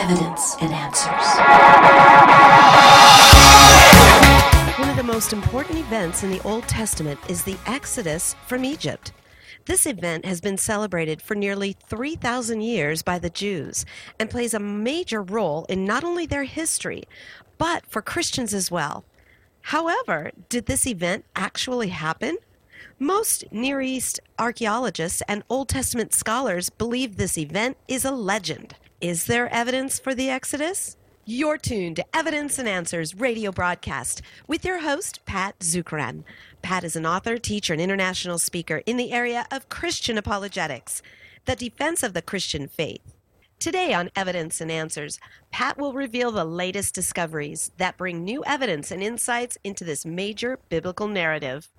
Evidence and Answers. One of the most important events in the Old Testament is the Exodus from Egypt. This event has been celebrated for nearly 3,000 years by the Jews and plays a major role in not only their history, but for Christians as well. However, did this event actually happen? Most Near East archaeologists and Old Testament scholars believe this event is a legend. Is there evidence for the Exodus? You're tuned to Evidence and Answers radio broadcast with your host, Pat Zukeran. Pat is an author, teacher, and international speaker in the area of Christian apologetics, the defense of the Christian faith. Today on Evidence and Answers, Pat will reveal the latest discoveries that bring new evidence and insights into this major biblical narrative.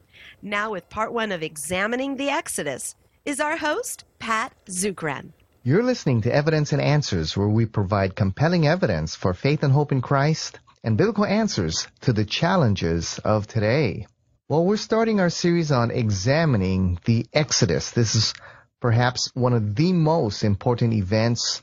Now, with part one of Examining the Exodus, is our host, Pat Zukeran. You're listening to Evidence and Answers, where we provide compelling evidence for faith and hope in Christ and biblical answers to the challenges of today. Well, we're starting our series on examining the Exodus. This is perhaps one of the most important events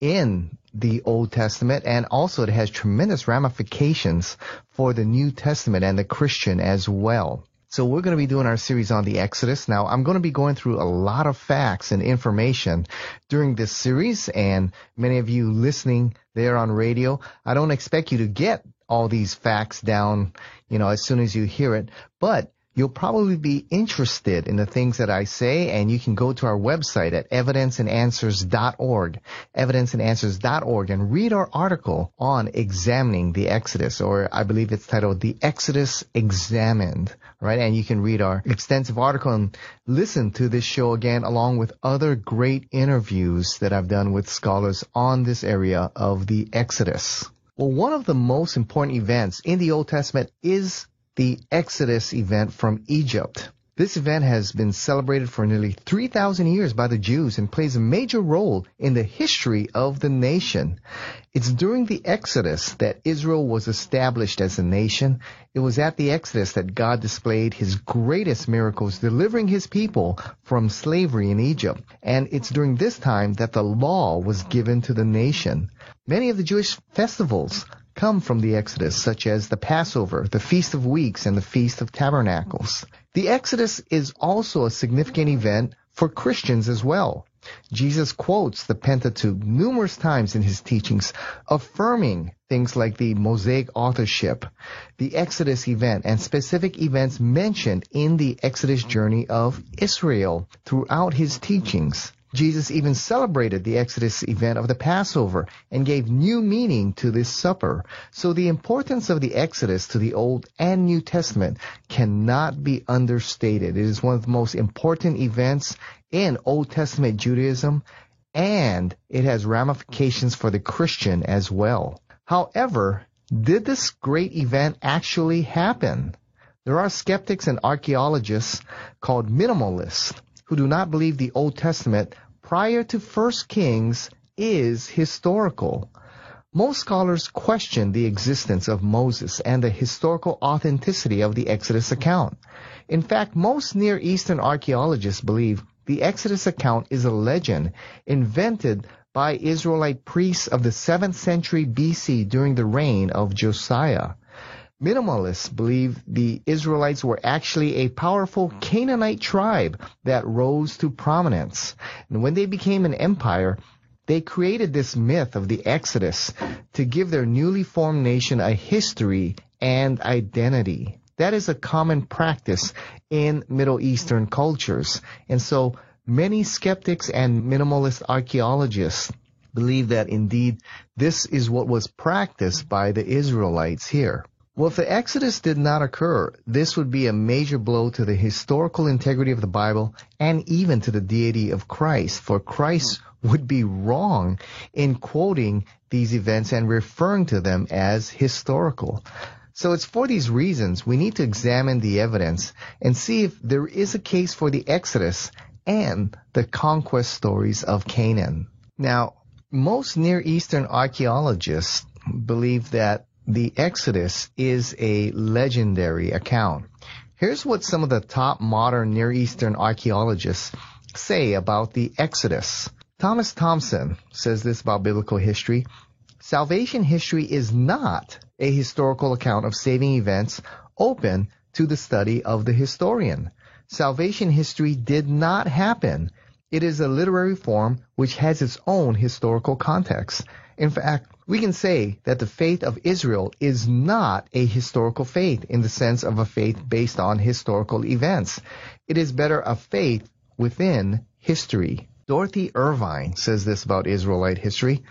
in the Old Testament, and also it has tremendous ramifications for the New Testament and the Christian as well. So we're going to be doing our series on the Exodus. Now, I'm going to be going through a lot of facts and information during this series, and many of you listening there on radio, I don't expect you to get all these facts down, you know, as soon as you hear it, but You'll probably be interested in the things that I say, and you can go to our website at evidenceandanswers.org, evidenceandanswers.org, and read our article on examining the Exodus, or I believe it's titled The Exodus Examined, right? And you can read our extensive article and listen to this show again, along with other great interviews that I've done with scholars on this area of the Exodus. Well, one of the most important events in the Old Testament is the Exodus event from Egypt. This event has been celebrated for nearly 3,000 years by the Jews and plays a major role in the history of the nation. It's during the Exodus that Israel was established as a nation. It was at the Exodus that God displayed his greatest miracles, delivering his people from slavery in Egypt. And it's during this time that the law was given to the nation. Many of the Jewish festivals come from the Exodus, such as the Passover, the Feast of Weeks, and the Feast of Tabernacles. The Exodus is also a significant event for Christians as well. Jesus quotes the Pentateuch numerous times in his teachings, affirming things like the Mosaic authorship, the Exodus event, and specific events mentioned in the Exodus journey of Israel throughout his teachings. Jesus even celebrated the Exodus event of the Passover and gave new meaning to this supper. So the importance of the Exodus to the Old and New Testament cannot be understated. It is one of the most important events in Old Testament Judaism and it has ramifications for the Christian as well. However, did this great event actually happen? There are skeptics and archaeologists called minimalists who do not believe the Old Testament prior to 1 Kings is historical. Most scholars question the existence of Moses and the historical authenticity of the Exodus account. In fact, most Near Eastern archaeologists believe the Exodus account is a legend invented by Israelite priests of the 7th century BC during the reign of Josiah. Minimalists believe the Israelites were actually a powerful hmm. Canaanite tribe that rose to prominence. And when they became an empire, they created this myth of the Exodus to give their newly formed nation a history and identity. That is a common practice in Middle Eastern cultures. And so many skeptics and minimalist archaeologists believe that indeed this is what was practiced by the Israelites here. Well, if the Exodus did not occur, this would be a major blow to the historical integrity of the Bible and even to the deity of Christ, for Christ hmm. would be wrong in quoting these events and referring to them as historical. So it's for these reasons we need to examine the evidence and see if there is a case for the Exodus and the conquest stories of Canaan. Now, most Near Eastern archaeologists believe that the Exodus is a legendary account. Here's what some of the top modern Near Eastern archaeologists say about the Exodus. Thomas Thompson says this about biblical history. salvation history is not a historical account of saving events open to the study of the historian. Salvation history did not happen. It is a literary form which has its own historical context. In fact, we can say that the faith of Israel is not a historical faith in the sense of a faith based on historical events. It is better a faith within history. Dorothy Irvine says this about Israelite history.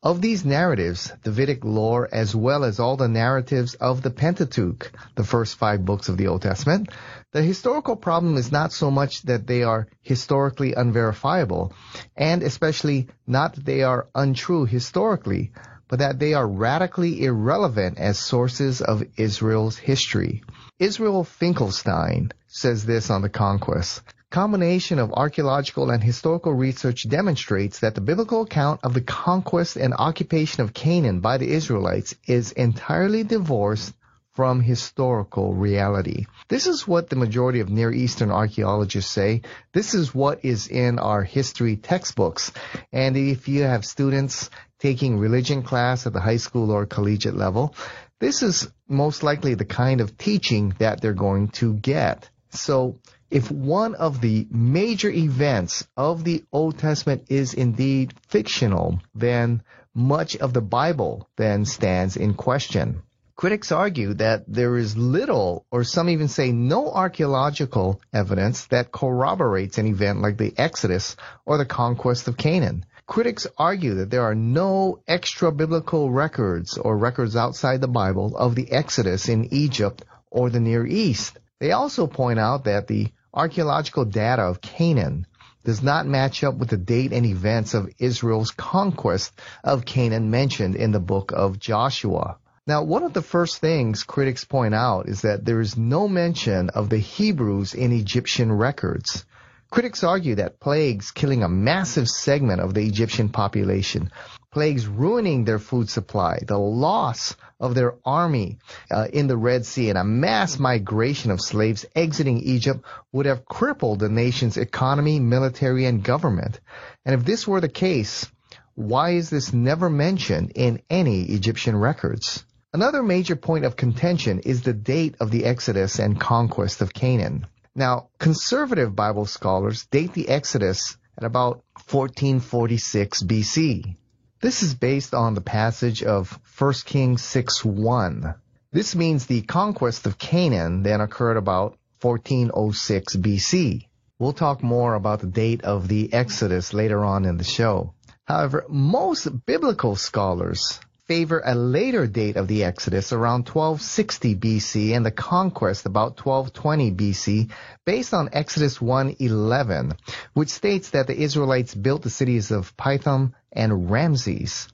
Of these narratives, Davidic lore, as well as all the narratives of the Pentateuch, the first five books of the Old Testament, the historical problem is not so much that they are historically unverifiable, and especially not that they are untrue historically, but that they are radically irrelevant as sources of Israel's history. Israel Finkelstein says this on the conquest combination of archaeological and historical research demonstrates that the biblical account of the conquest and occupation of Canaan by the Israelites is entirely divorced from historical reality. This is what the majority of Near Eastern archaeologists say. This is what is in our history textbooks. And if you have students taking religion class at the high school or collegiate level, this is most likely the kind of teaching that they're going to get. So if one of the major events of the Old Testament is indeed fictional, then much of the Bible then stands in question. Critics argue that there is little, or some even say no archaeological evidence that corroborates an event like the Exodus or the conquest of Canaan. Critics argue that there are no extra biblical records or records outside the Bible of the Exodus in Egypt or the Near East. They also point out that the archaeological data of Canaan does not match up with the date and events of Israel's conquest of Canaan mentioned in the book of Joshua. Now, one of the first things critics point out is that there is no mention of the Hebrews in Egyptian records. Critics argue that plagues killing a massive segment of the Egyptian population, plagues ruining their food supply, the loss of their army uh, in the Red Sea, and a mass migration of slaves exiting Egypt would have crippled the nation's economy, military, and government. And if this were the case, why is this never mentioned in any Egyptian records? Another major point of contention is the date of the Exodus and conquest of Canaan. Now, conservative Bible scholars date the Exodus at about 1446 BC. This is based on the passage of 1 Kings 6:1. This means the conquest of Canaan then occurred about 1406 BC. We'll talk more about the date of the Exodus later on in the show. However, most biblical scholars favor a later date of the Exodus around 1260 BC and the conquest about 1220 BC based on Exodus 1:11, which states that the Israelites built the cities of Pithom and Ramses.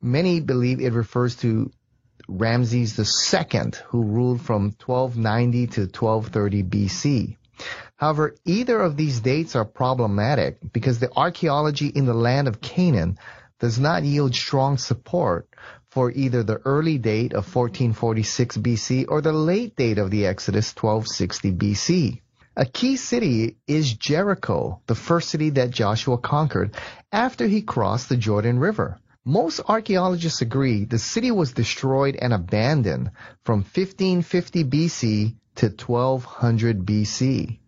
Many believe it refers to Ramses II, who ruled from 1290 to 1230 BC. However, either of these dates are problematic because the archaeology in the land of Canaan does not yield strong support for either the early date of 1446 BC or the late date of the Exodus 1260 BC. A key city is Jericho, the first city that Joshua conquered after he crossed the Jordan River. Most archaeologists agree the city was destroyed and abandoned from 1550 BC to 1200 BC.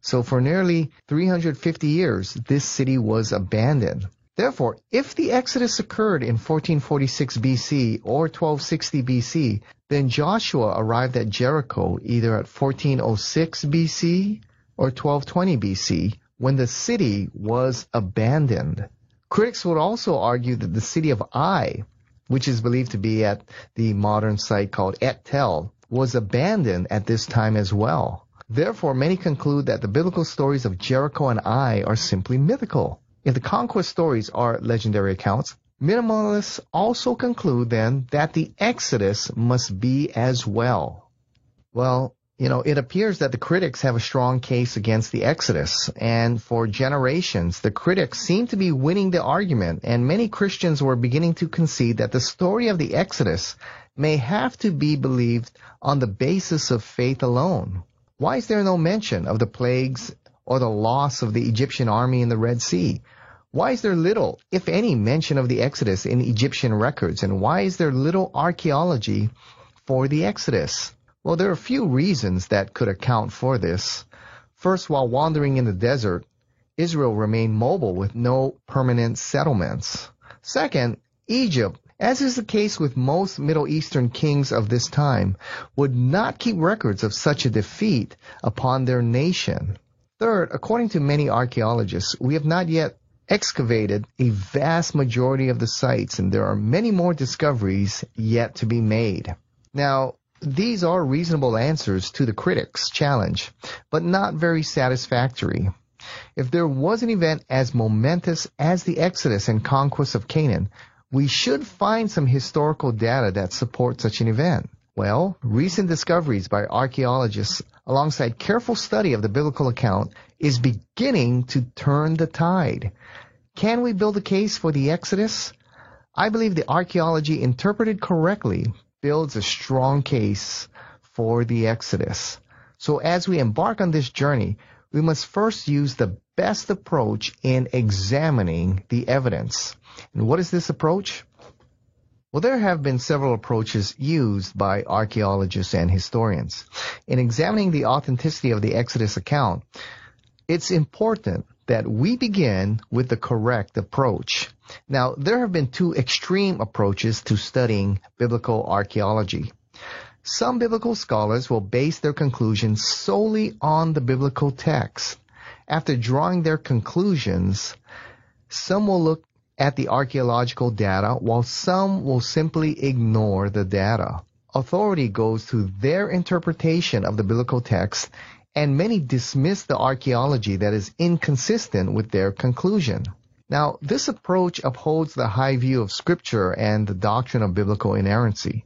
So for nearly 350 years, this city was abandoned. Therefore, if the Exodus occurred in 1446 BC or 1260 BC, then Joshua arrived at Jericho either at 1406 BC or 1220 BC when the city was abandoned. Critics would also argue that the city of Ai, which is believed to be at the modern site called Et Tel, was abandoned at this time as well. Therefore, many conclude that the biblical stories of Jericho and Ai are simply mythical. If the conquest stories are legendary accounts, minimalists also conclude then that the Exodus must be as well. Well, you know, it appears that the critics have a strong case against the Exodus, and for generations, the critics seem to be winning the argument, and many Christians were beginning to concede that the story of the Exodus may have to be believed on the basis of faith alone. Why is there no mention of the plagues or the loss of the Egyptian army in the Red Sea? Why is there little, if any, mention of the Exodus in Egyptian records? And why is there little archaeology for the Exodus? Well, there are a few reasons that could account for this. First, while wandering in the desert, Israel remained mobile with no permanent settlements. Second, Egypt, as is the case with most Middle Eastern kings of this time, would not keep records of such a defeat upon their nation. Third, according to many archaeologists, we have not yet excavated a vast majority of the sites, and there are many more discoveries yet to be made. Now, these are reasonable answers to the critics' challenge, but not very satisfactory. If there was an event as momentous as the Exodus and conquest of Canaan, we should find some historical data that supports such an event. Well, recent discoveries by archaeologists alongside careful study of the biblical account is beginning to turn the tide. Can we build a case for the Exodus? I believe the archaeology interpreted correctly builds a strong case for the Exodus. So as we embark on this journey, we must first use the best approach in examining the evidence. And what is this approach? Well, there have been several approaches used by archaeologists and historians. In examining the authenticity of the Exodus account, it's important that we begin with the correct approach. Now, there have been two extreme approaches to studying biblical archaeology. Some biblical scholars will base their conclusions solely on the biblical text. After drawing their conclusions, some will look at the archaeological data while some will simply ignore the data. Authority goes to their interpretation of the biblical text and many dismiss the archaeology that is inconsistent with their conclusion. Now, this approach upholds the high view of Scripture and the doctrine of biblical inerrancy.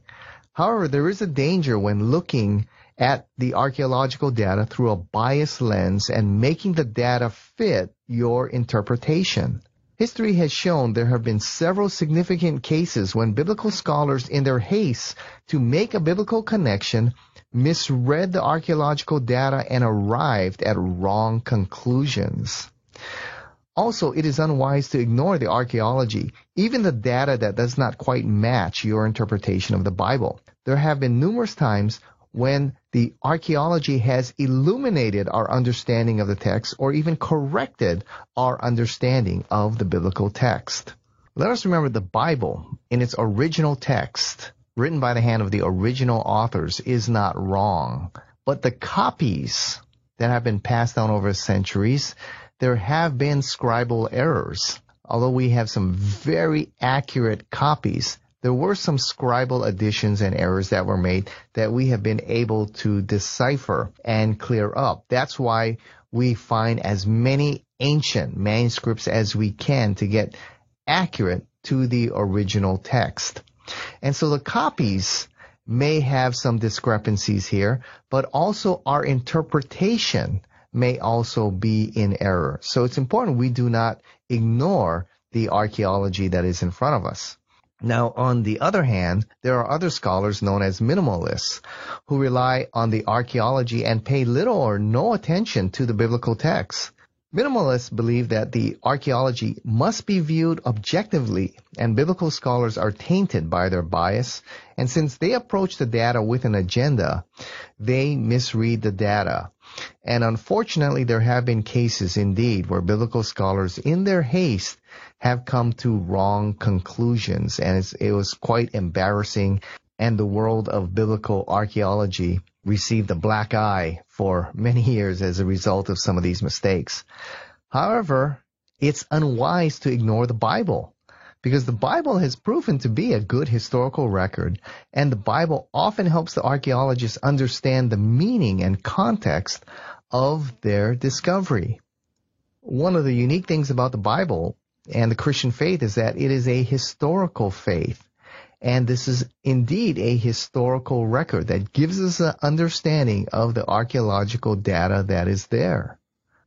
However, there is a danger when looking at the archaeological data through a biased lens and making the data fit your interpretation. History has shown there have been several significant cases when biblical scholars, in their haste to make a biblical connection, misread the archaeological data and arrived at wrong conclusions. Also, it is unwise to ignore the archaeology, even the data that does not quite match your interpretation of the Bible. There have been numerous times when the archaeology has illuminated our understanding of the text or even corrected our understanding of the biblical text. Let us remember the Bible in its original text written by the hand of the original authors is not wrong. But the copies that have been passed down over centuries, there have been scribal errors. Although we have some very accurate copies, there were some scribal additions and errors that were made that we have been able to decipher and clear up. That's why we find as many ancient manuscripts as we can to get accurate to the original text. And so the copies may have some discrepancies here, but also our interpretation may also be in error. So it's important we do not ignore the archaeology that is in front of us. Now, on the other hand, there are other scholars known as minimalists who rely on the archaeology and pay little or no attention to the biblical text. Minimalists believe that the archaeology must be viewed objectively, and biblical scholars are tainted by their bias. And since they approach the data with an agenda, they misread the data. And unfortunately, there have been cases indeed where biblical scholars, in their haste, have come to wrong conclusions. And it was quite embarrassing. And the world of biblical archaeology received a black eye for many years as a result of some of these mistakes. However, it's unwise to ignore the Bible because the Bible has proven to be a good historical record, and the Bible often helps the archaeologists understand the meaning and context of their discovery. One of the unique things about the Bible and the Christian faith is that it is a historical faith. And this is indeed a historical record that gives us an understanding of the archaeological data that is there.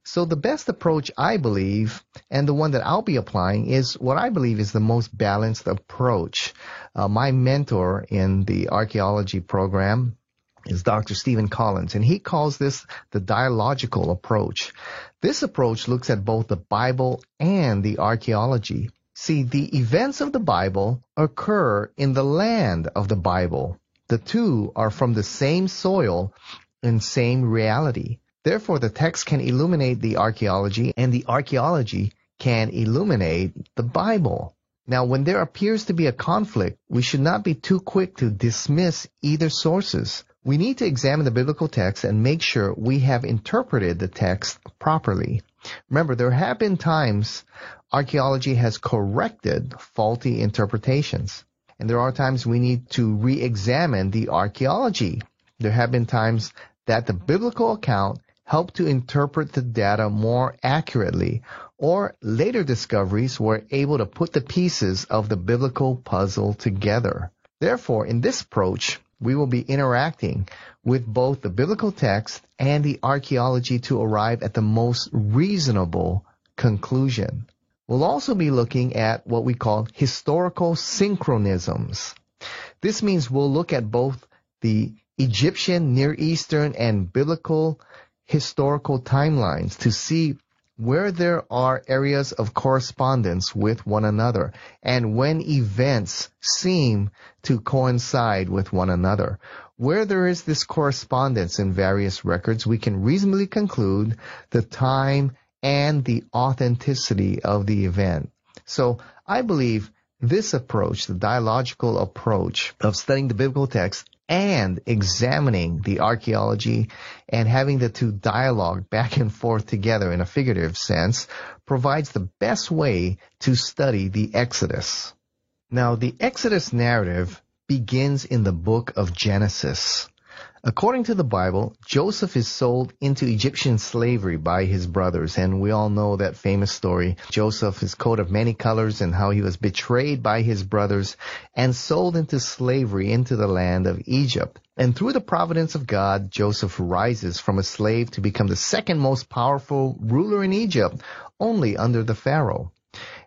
So the best approach, I believe, and the one that I'll be applying is what I believe is the most balanced approach. Uh, my mentor in the archaeology program, is Dr. Steven Collins, and he calls this the dialogical approach. This approach looks at both the Bible and the archaeology. See, the events of the Bible occur in the land of the Bible. The two are from the same soil and same reality. Therefore, the text can illuminate the archaeology, and the archaeology can illuminate the Bible. Now, when there appears to be a conflict, we should not be too quick to dismiss either sources. We need to examine the biblical text and make sure we have interpreted the text properly. Remember, there have been times archaeology has corrected faulty interpretations. And there are times we need to re-examine the archaeology. There have been times that the biblical account helped to interpret the data more accurately, or later discoveries were able to put the pieces of the biblical puzzle together. Therefore, in this approach, we will be interacting with both the biblical text and the archaeology to arrive at the most reasonable conclusion. We'll also be looking at what we call historical synchronisms. This means we'll look at both the Egyptian, Near Eastern, and biblical historical timelines to see where there are areas of correspondence with one another and when events seem to coincide with one another. Where there is this correspondence in various records, we can reasonably conclude the time and the authenticity of the event. So I believe this approach, the dialogical approach of studying the biblical text, and examining the archaeology and having the two dialogue back and forth together in a figurative sense provides the best way to study the Exodus. Now, the Exodus narrative begins in the book of Genesis. According to the Bible, Joseph is sold into Egyptian slavery by his brothers, and we all know that famous story. Joseph, his coat of many colors, and how he was betrayed by his brothers and sold into slavery into the land of Egypt. And through the providence of God, Joseph rises from a slave to become the second most powerful ruler in Egypt, only under the Pharaoh.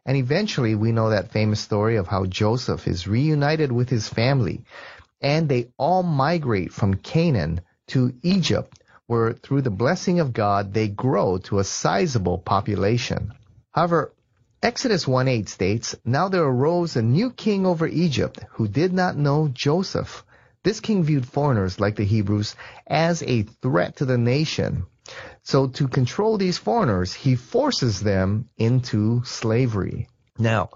And eventually we know that famous story of how Joseph is reunited with his family and they all migrate from Canaan to Egypt, where through the blessing of God they grow to a sizable population. However, Exodus 1:8 states, Now there arose a new king over Egypt who did not know Joseph. This king viewed foreigners like the Hebrews as a threat to the nation. So to control these foreigners, he forces them into slavery. Now,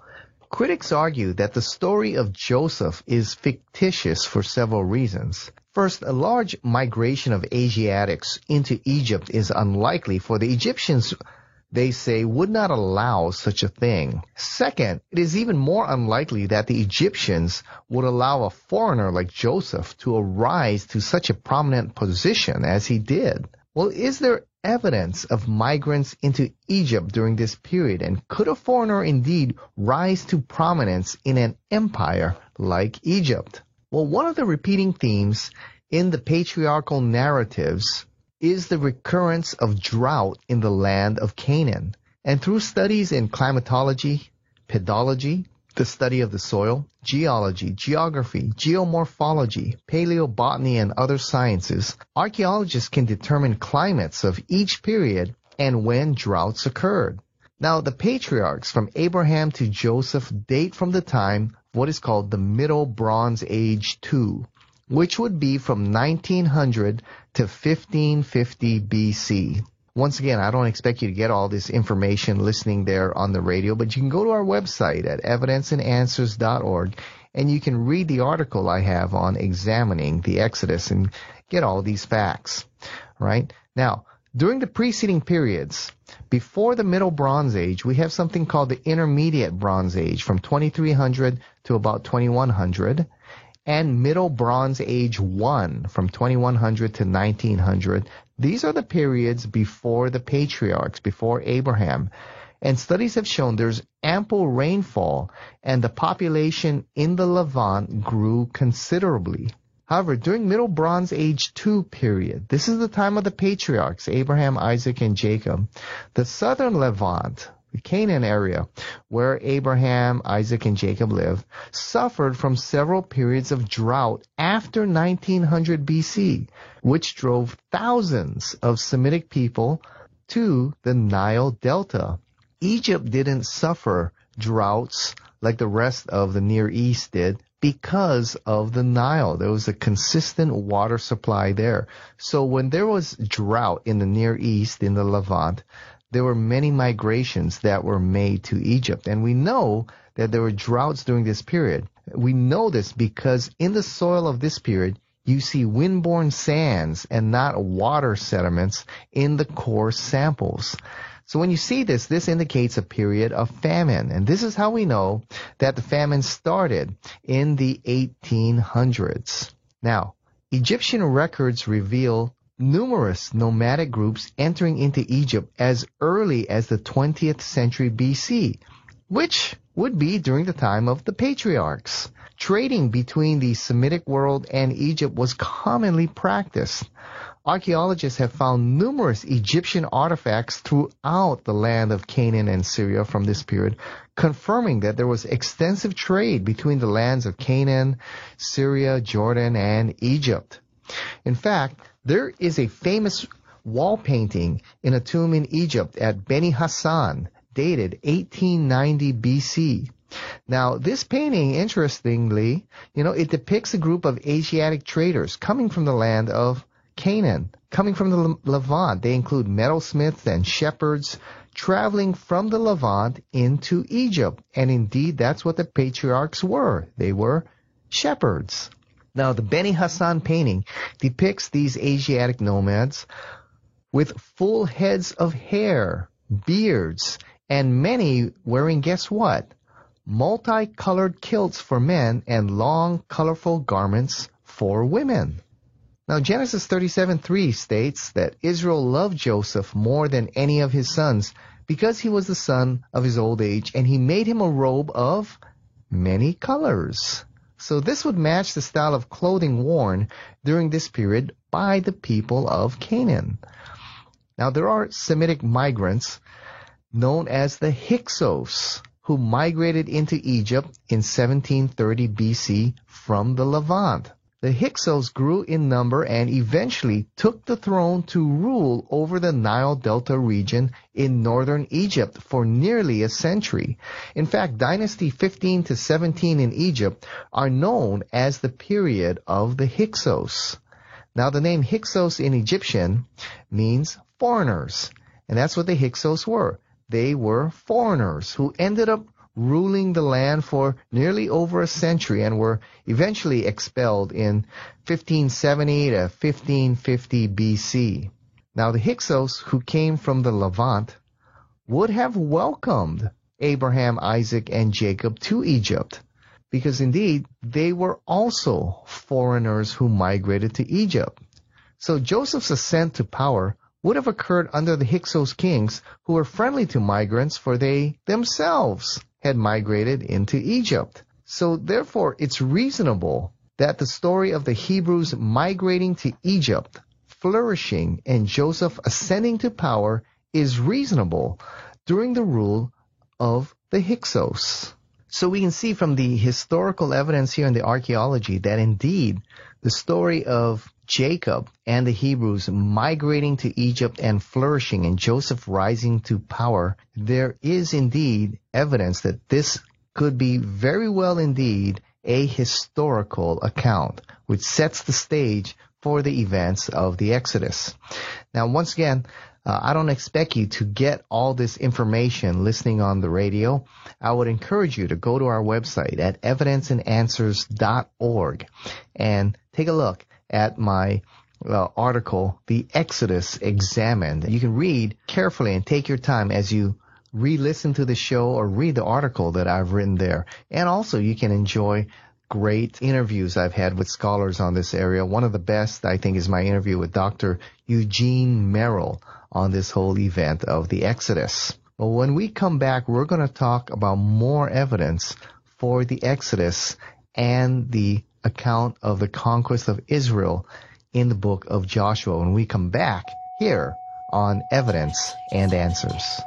Critics argue that the story of Joseph is fictitious for several reasons. First, a large migration of Asiatics into Egypt is unlikely for the Egyptians they say would not allow such a thing. Second, it is even more unlikely that the Egyptians would allow a foreigner like Joseph to arise to such a prominent position as he did. Well, is there evidence of migrants into Egypt during this period, and could a foreigner indeed rise to prominence in an empire like Egypt? Well, one of the repeating themes in the patriarchal narratives is the recurrence of drought in the land of Canaan. And through studies in climatology, pedology, the study of the soil, geology, geography, geomorphology, paleobotany, and other sciences, archaeologists can determine climates of each period and when droughts occurred. Now, the patriarchs from Abraham to Joseph date from the time what is called the Middle Bronze Age II, which would be from 1900 to 1550 BC. Once again, I don't expect you to get all this information listening there on the radio, but you can go to our website at evidenceandanswers.org and you can read the article I have on examining the Exodus and get all these facts. Right? Now, during the preceding periods, before the Middle Bronze Age, we have something called the Intermediate Bronze Age from 2300 to about 2100 and Middle Bronze Age 1 from 2100 to 1900. These are the periods before the patriarchs, before Abraham. And studies have shown there's ample rainfall and the population in the Levant grew considerably. However, during Middle Bronze Age 2 period, this is the time of the patriarchs, Abraham, Isaac, and Jacob, the southern Levant, the Canaan area, where Abraham, Isaac, and Jacob lived, suffered from several periods of drought after 1900 BC, which drove thousands of Semitic people to the Nile Delta. Egypt didn't suffer droughts like the rest of the Near East did because of the Nile. There was a consistent water supply there. So when there was drought in the Near East, in the Levant, there were many migrations that were made to Egypt. And we know that there were droughts during this period. We know this because in the soil of this period, you see windborne sands and not water sediments in the core samples. So when you see this, this indicates a period of famine. And this is how we know that the famine started in the 1800s. Now, Egyptian records reveal numerous nomadic groups entering into Egypt as early as the 20th century BC, which would be during the time of the patriarchs. Trading between the Semitic world and Egypt was commonly practiced. Archaeologists have found numerous Egyptian artifacts throughout the land of Canaan and Syria from this period, confirming that there was extensive trade between the lands of Canaan, Syria, Jordan, and Egypt. In fact, there is a famous wall painting in a tomb in Egypt at Beni Hassan, dated 1890 BC. Now, this painting, interestingly, you know, it depicts a group of Asiatic traders coming from the land of Canaan, coming from the Levant. They include metalsmiths and shepherds traveling from the Levant into Egypt. And indeed, that's what the patriarchs were. They were shepherds. Now, the Beni Hassan painting depicts these Asiatic nomads with full heads of hair, beards, and many wearing, guess what? multicolored kilts for men and long, colorful garments for women. Now, Genesis 37:3 states that Israel loved Joseph more than any of his sons because he was the son of his old age, and he made him a robe of many colors. So this would match the style of clothing worn during this period by the people of Canaan. Now, there are Semitic migrants known as the Hyksos who migrated into Egypt in 1730 BC from the Levant. The Hyksos grew in number and eventually took the throne to rule over the Nile Delta region in northern Egypt for nearly a century. In fact, dynasty 15 to 17 in Egypt are known as the period of the Hyksos. Now the name Hyksos in Egyptian means foreigners, and that's what the Hyksos were they were foreigners who ended up ruling the land for nearly over a century and were eventually expelled in 1570 to 1550 BC. Now, the Hyksos, who came from the Levant, would have welcomed Abraham, Isaac, and Jacob to Egypt because indeed they were also foreigners who migrated to Egypt. So Joseph's ascent to power would have occurred under the Hyksos kings who were friendly to migrants for they themselves had migrated into Egypt. So therefore it's reasonable that the story of the Hebrews migrating to Egypt, flourishing, and Joseph ascending to power is reasonable during the rule of the Hyksos. So we can see from the historical evidence here in the archaeology that indeed the story of Jacob and the Hebrews migrating to Egypt and flourishing and Joseph rising to power, there is indeed evidence that this could be very well indeed a historical account, which sets the stage for the events of the Exodus. Now, once again, uh, I don't expect you to get all this information listening on the radio. I would encourage you to go to our website at evidenceandanswers.org and take a look at my uh, article, The Exodus Examined. You can read carefully and take your time as you re-listen to the show or read the article that I've written there. And also you can enjoy great interviews I've had with scholars on this area. One of the best, I think, is my interview with Dr. Eugene Merrill on this whole event of the Exodus. Well, when we come back, we're going to talk about more evidence for the Exodus and the account of the conquest of Israel in the book of Joshua when we come back here on Evidence and Answers.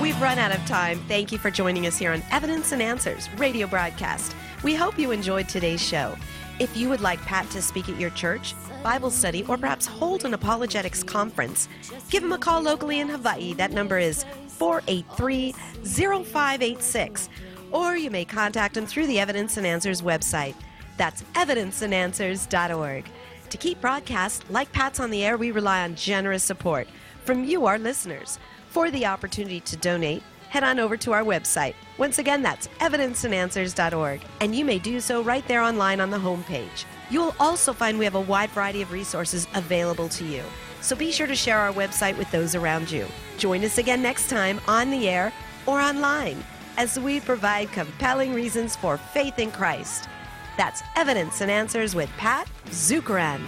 We've run out of time. Thank you for joining us here on Evidence and Answers radio broadcast. We hope you enjoyed today's show. If you would like Pat to speak at your church, Bible study, or perhaps hold an apologetics conference, give him a call locally in Hawaii. That number is 483 0586. Or you may contact him through the Evidence and Answers website. That's evidenceandanswers.org. To keep broadcasts like Pat's on the air, we rely on generous support from you, our listeners. For the opportunity to donate, head on over to our website. Once again, that's evidenceandanswers.org, and you may do so right there online on the homepage. You will also find we have a wide variety of resources available to you. So be sure to share our website with those around you. Join us again next time on the air or online as we provide compelling reasons for faith in Christ. That's Evidence and Answers with Pat Zukeran.